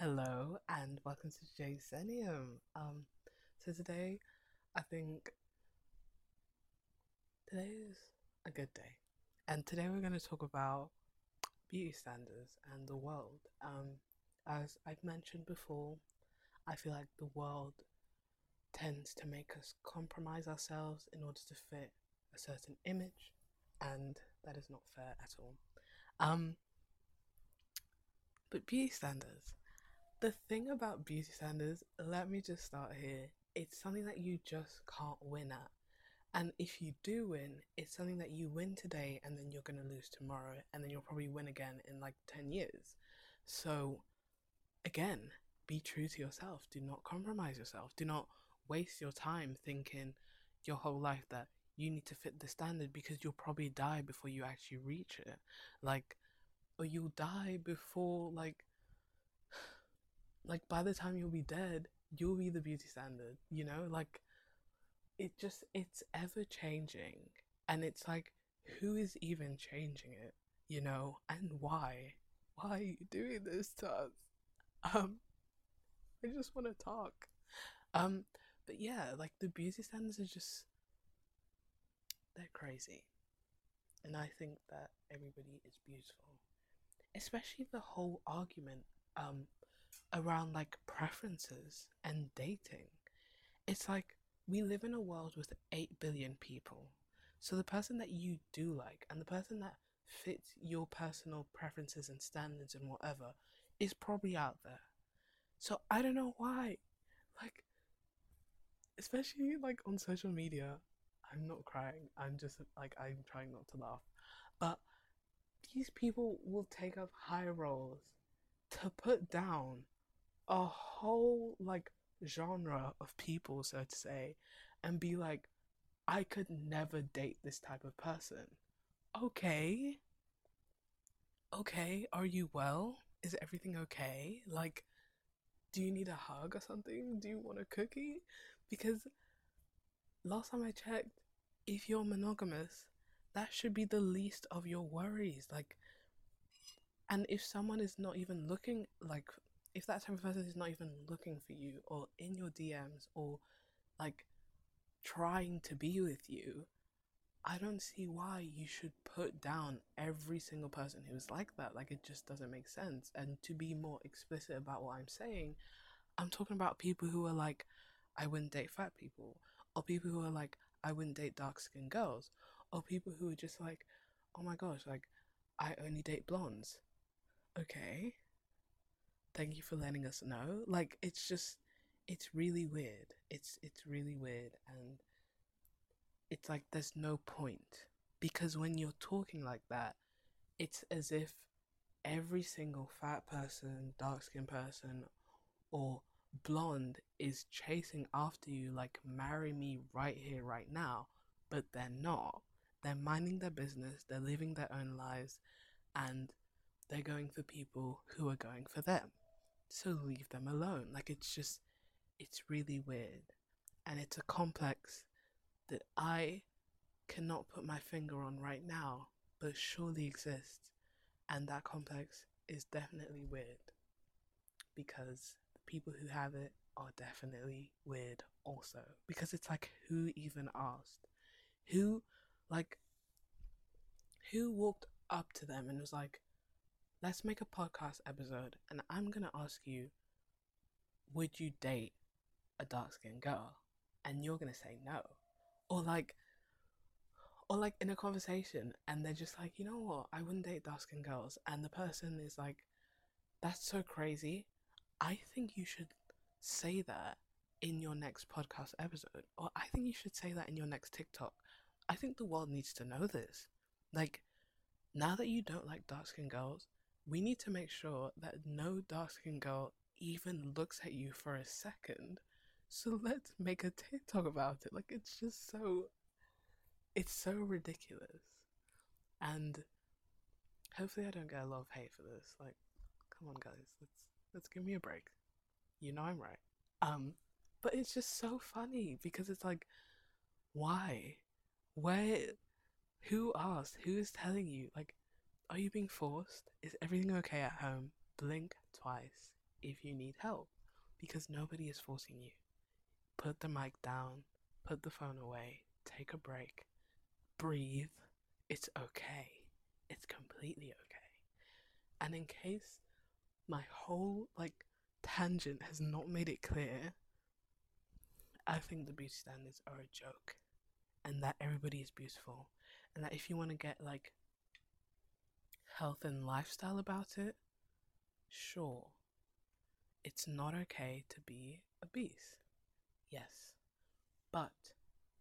Hello and welcome to Jasenium. Um, so today, I think today is a good day, and today we're going to talk about beauty standards and the world. Um, as I've mentioned before, I feel like the world tends to make us compromise ourselves in order to fit a certain image, and that is not fair at all. Um, but beauty standards. The thing about beauty standards, let me just start here. It's something that you just can't win at. And if you do win, it's something that you win today and then you're going to lose tomorrow and then you'll probably win again in like 10 years. So, again, be true to yourself. Do not compromise yourself. Do not waste your time thinking your whole life that you need to fit the standard because you'll probably die before you actually reach it. Like, or you'll die before, like, like by the time you'll be dead, you'll be the beauty standard, you know? Like, it just it's ever changing. And it's like who is even changing it you know? And why? Why are you doing this to us? Um i just want to talk. Um but yeah like the beauty standards are just they're crazy. And i think that everybody is beautiful. Especially the whole argument um around like preferences and dating it's like we live in a world with 8 billion people. So the person that you do like and the person that fits your personal preferences and standards and whatever is probably out there. So I don't know why. Like especially like on social media, I'm not crying. I'm just like I'm trying not to laugh. But these people will take up high roles to put down a whole like genre of people, so to say, and be like, I could never date this type of person. Okay. Okay, are you well? Is everything okay? Like, do you need a hug or something? Do you want a cookie? Because last time I checked, if you're monogamous, that should be the least of your worries. Like, and if someone is not even looking like if that type of person is not even looking for you or in your DMs or like trying to be with you, I don't see why you should put down every single person who's like that. Like it just doesn't make sense. And to be more explicit about what I'm saying, I'm talking about people who are like, I wouldn't date fat people, or people who are like, I wouldn't date dark skinned girls, or people who are just like, oh my gosh, like, I only date blondes. Okay thank you for letting us know. Like it's just it's really weird. It's it's really weird and it's like there's no point because when you're talking like that, it's as if every single fat person, dark skinned person, or blonde is chasing after you like marry me right here, right now, but they're not. They're minding their business, they're living their own lives, and they're going for people who are going for them. So leave them alone. Like it's just, it's really weird. And it's a complex that I cannot put my finger on right now, but surely exists. And that complex is definitely weird because the people who have it are definitely weird also. Because it's like, who even asked? Who, like, who walked up to them and was like, let's make a podcast episode and I'm gonna ask you, would you date a dark skinned girl? And you're gonna say no. Or like or like in a conversation and they're just like, you know what, I wouldn't date dark skinned girls and the person is like, That's so crazy. I think you should say that in your next podcast episode. Or I think you should say that in your next TikTok. I think the world needs to know this. Like, now that you don't like dark skinned girls, we need to make sure that no dark skinned girl even looks at you for a second. So let's make a TikTok about it. Like it's just so it's so ridiculous. And hopefully I don't get a lot of hate for this. Like, come on guys, let's let's give me a break. You know I'm right. Um but it's just so funny because it's like why? Where who asked? Who is telling you? Like are you being forced? Is everything okay at home? Blink twice. if you need help because nobody is forcing you. Put the mic down, put the phone away, take a break, breathe. It's okay. It's completely okay. And in case my whole like tangent has not made it clear, I think the beauty standards are a joke and that everybody is beautiful and that if you want to get like health and lifestyle about it, sure. It's not okay to be obese. Yes. But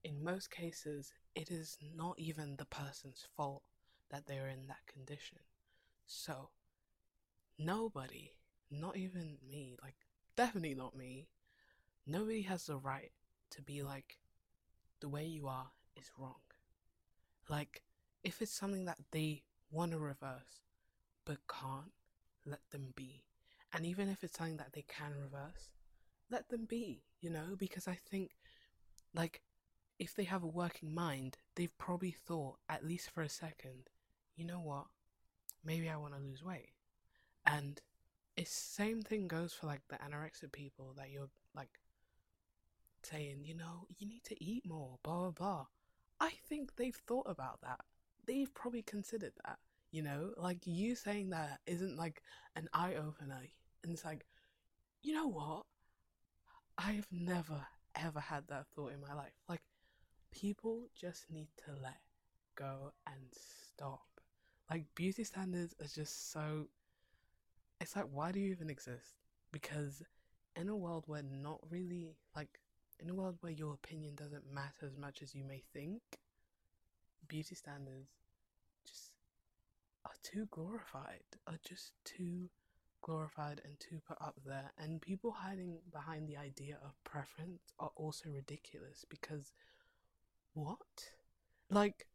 in most cases, it is not even the person's fault that they're in that condition. So, nobody, not even me, like, definitely not me, nobody has the right to be like, the way you are is wrong. Like, if it's something that they want to reverse but can't, let them be. And even if it's something that they can reverse, let them be, you know, because I think, like, if they have a working mind, they've probably thought, at least for a second, you know what, maybe I want to lose weight. And it's same thing goes for like the anorexic people that you're like saying, you know, you need to eat more, blah blah blah. I think they've thought about that. They've probably considered that. You know, like you saying that isn't like an eye opener. And it's like, you know what? I've never ever had that thought in my life. Like, people just need to let go and stop. Like, beauty standards are just so. It's like, why do you even exist? Because in a world where not really, like, in a world where your opinion doesn't matter as much as you may think, beauty standards just are too glorified, are just too glorified and too put up there. And people hiding behind the idea of preference are also ridiculous because what? Like,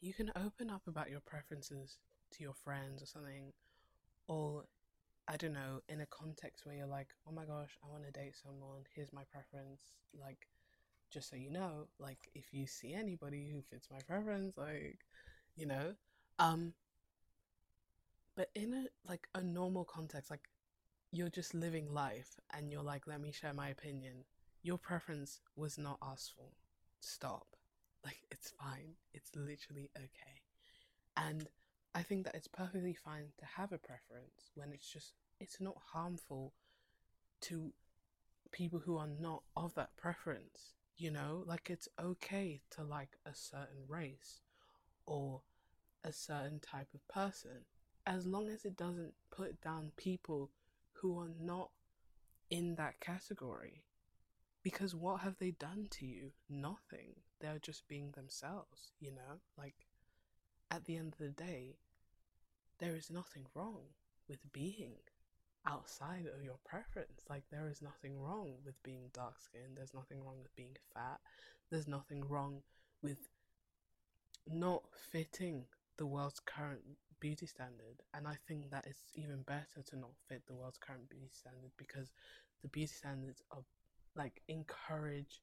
you can open up about your preferences to your friends or something, or I don't know, in a context where you're like, oh my gosh, I want to date someone, here's my preference. Like, just so you know, like, if you see anybody who fits my preference, like, you know, um, but in a like a normal context, like you're just living life and you're like, let me share my opinion. Your preference was not asked for. Stop. Like it's fine. It's literally okay. And I think that it's perfectly fine to have a preference when it's just it's not harmful to people who are not of that preference. You know, like it's okay to like a certain race or a certain type of person as long as it doesn't put down people who are not in that category. Because what have they done to you? Nothing. They're just being themselves, you know? Like, at the end of the day, there is nothing wrong with being outside of your preference. Like, there is nothing wrong with being dark skinned. There's nothing wrong with being fat. There's nothing wrong with not fitting the world's current beauty standard. And I think that it's even better to not fit the world's current beauty standard because the beauty standards are like encourage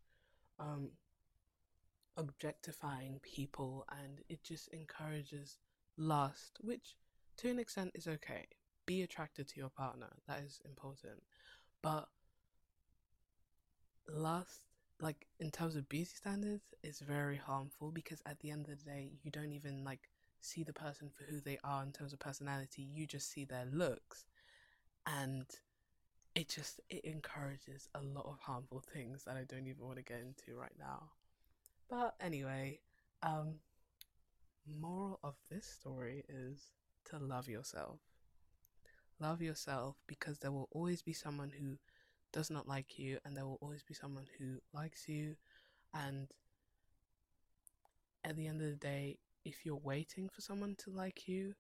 um, objectifying people and it just encourages lust, which to an extent is okay. Be attracted to your partner, that is important. But lust, like in terms of beauty standards, is very harmful because at the end of the day, you don't even like see the person for who they are in terms of personality. You just see their looks, and it just it encourages a lot of harmful things that I don't even want to get into right now. But anyway, um, moral of this story is to love yourself. Love yourself because there will always be someone who does not like you, and there will always be someone who likes you. And at the end of the day, if you're waiting for someone to like you,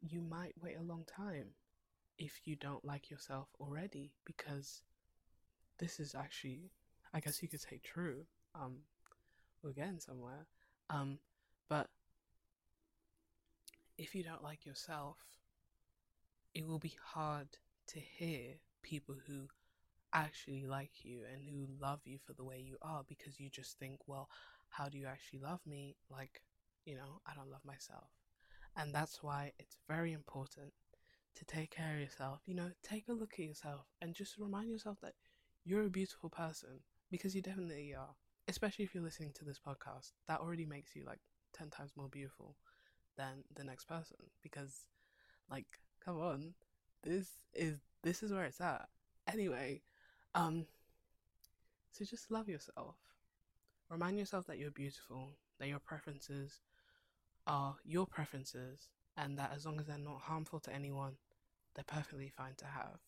you might wait a long time if you don't like yourself already because this is actually I guess you could say true. Um we're getting somewhere. Um but if you don't like yourself, it will be hard to hear people who actually like you and who love you for the way you are because you just think, well, how do you actually love me? Like you know, I don't love myself. And that's why it's very important to take care of yourself. You know, take a look at yourself and just remind yourself that you're a beautiful person because you definitely are. Especially if you're listening to this podcast, that already makes you like 10 times more beautiful than the next person because like come on. This is this is where it's at. Anyway um so just love yourself. Remind yourself that you're beautiful that your preferences are your preferences and that as long as they're not harmful to anyone they're perfectly fine to have.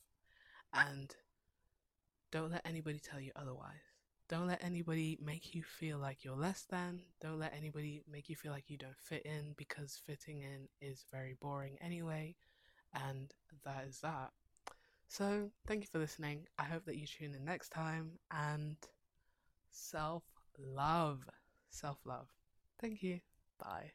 And don't let anybody tell you otherwise. Don't let anybody make you feel like you're less than. Don't let anybody make you feel like you don't fit in because fitting in is very boring anyway. And that is that. So, thank you for listening. I hope that you tune in next time and self love. Self love. Thank you. Bye.